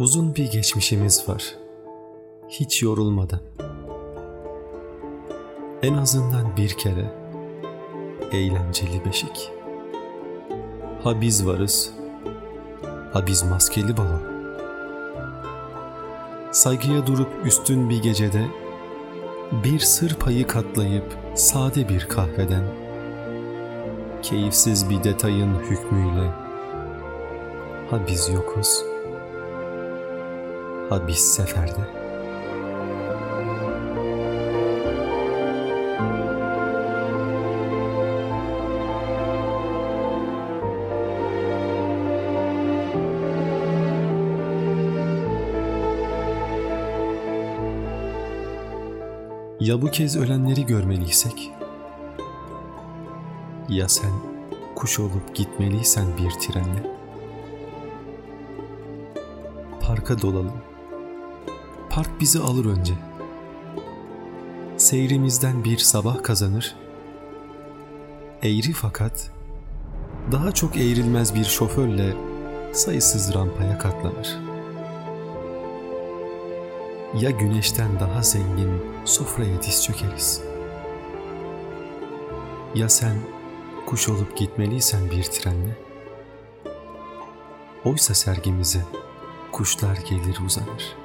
Uzun bir geçmişimiz var. Hiç yorulmadan. En azından bir kere eğlenceli beşik. Ha biz varız, ha biz maskeli balon. Saygıya durup üstün bir gecede bir sır payı katlayıp sade bir kahveden keyifsiz bir detayın hükmüyle ha biz yokuz ha biz seferde. Ya bu kez ölenleri görmeliysek? Ya sen kuş olup gitmeliysen bir trenle? Parka dolalım. Park bizi alır önce. Seyrimizden bir sabah kazanır. Eğri fakat daha çok eğrilmez bir şoförle sayısız rampaya katlanır.'' ya güneşten daha zengin sofraya diz çökeriz. Ya sen kuş olup gitmeliysen bir trenle? Oysa sergimize kuşlar gelir uzanır.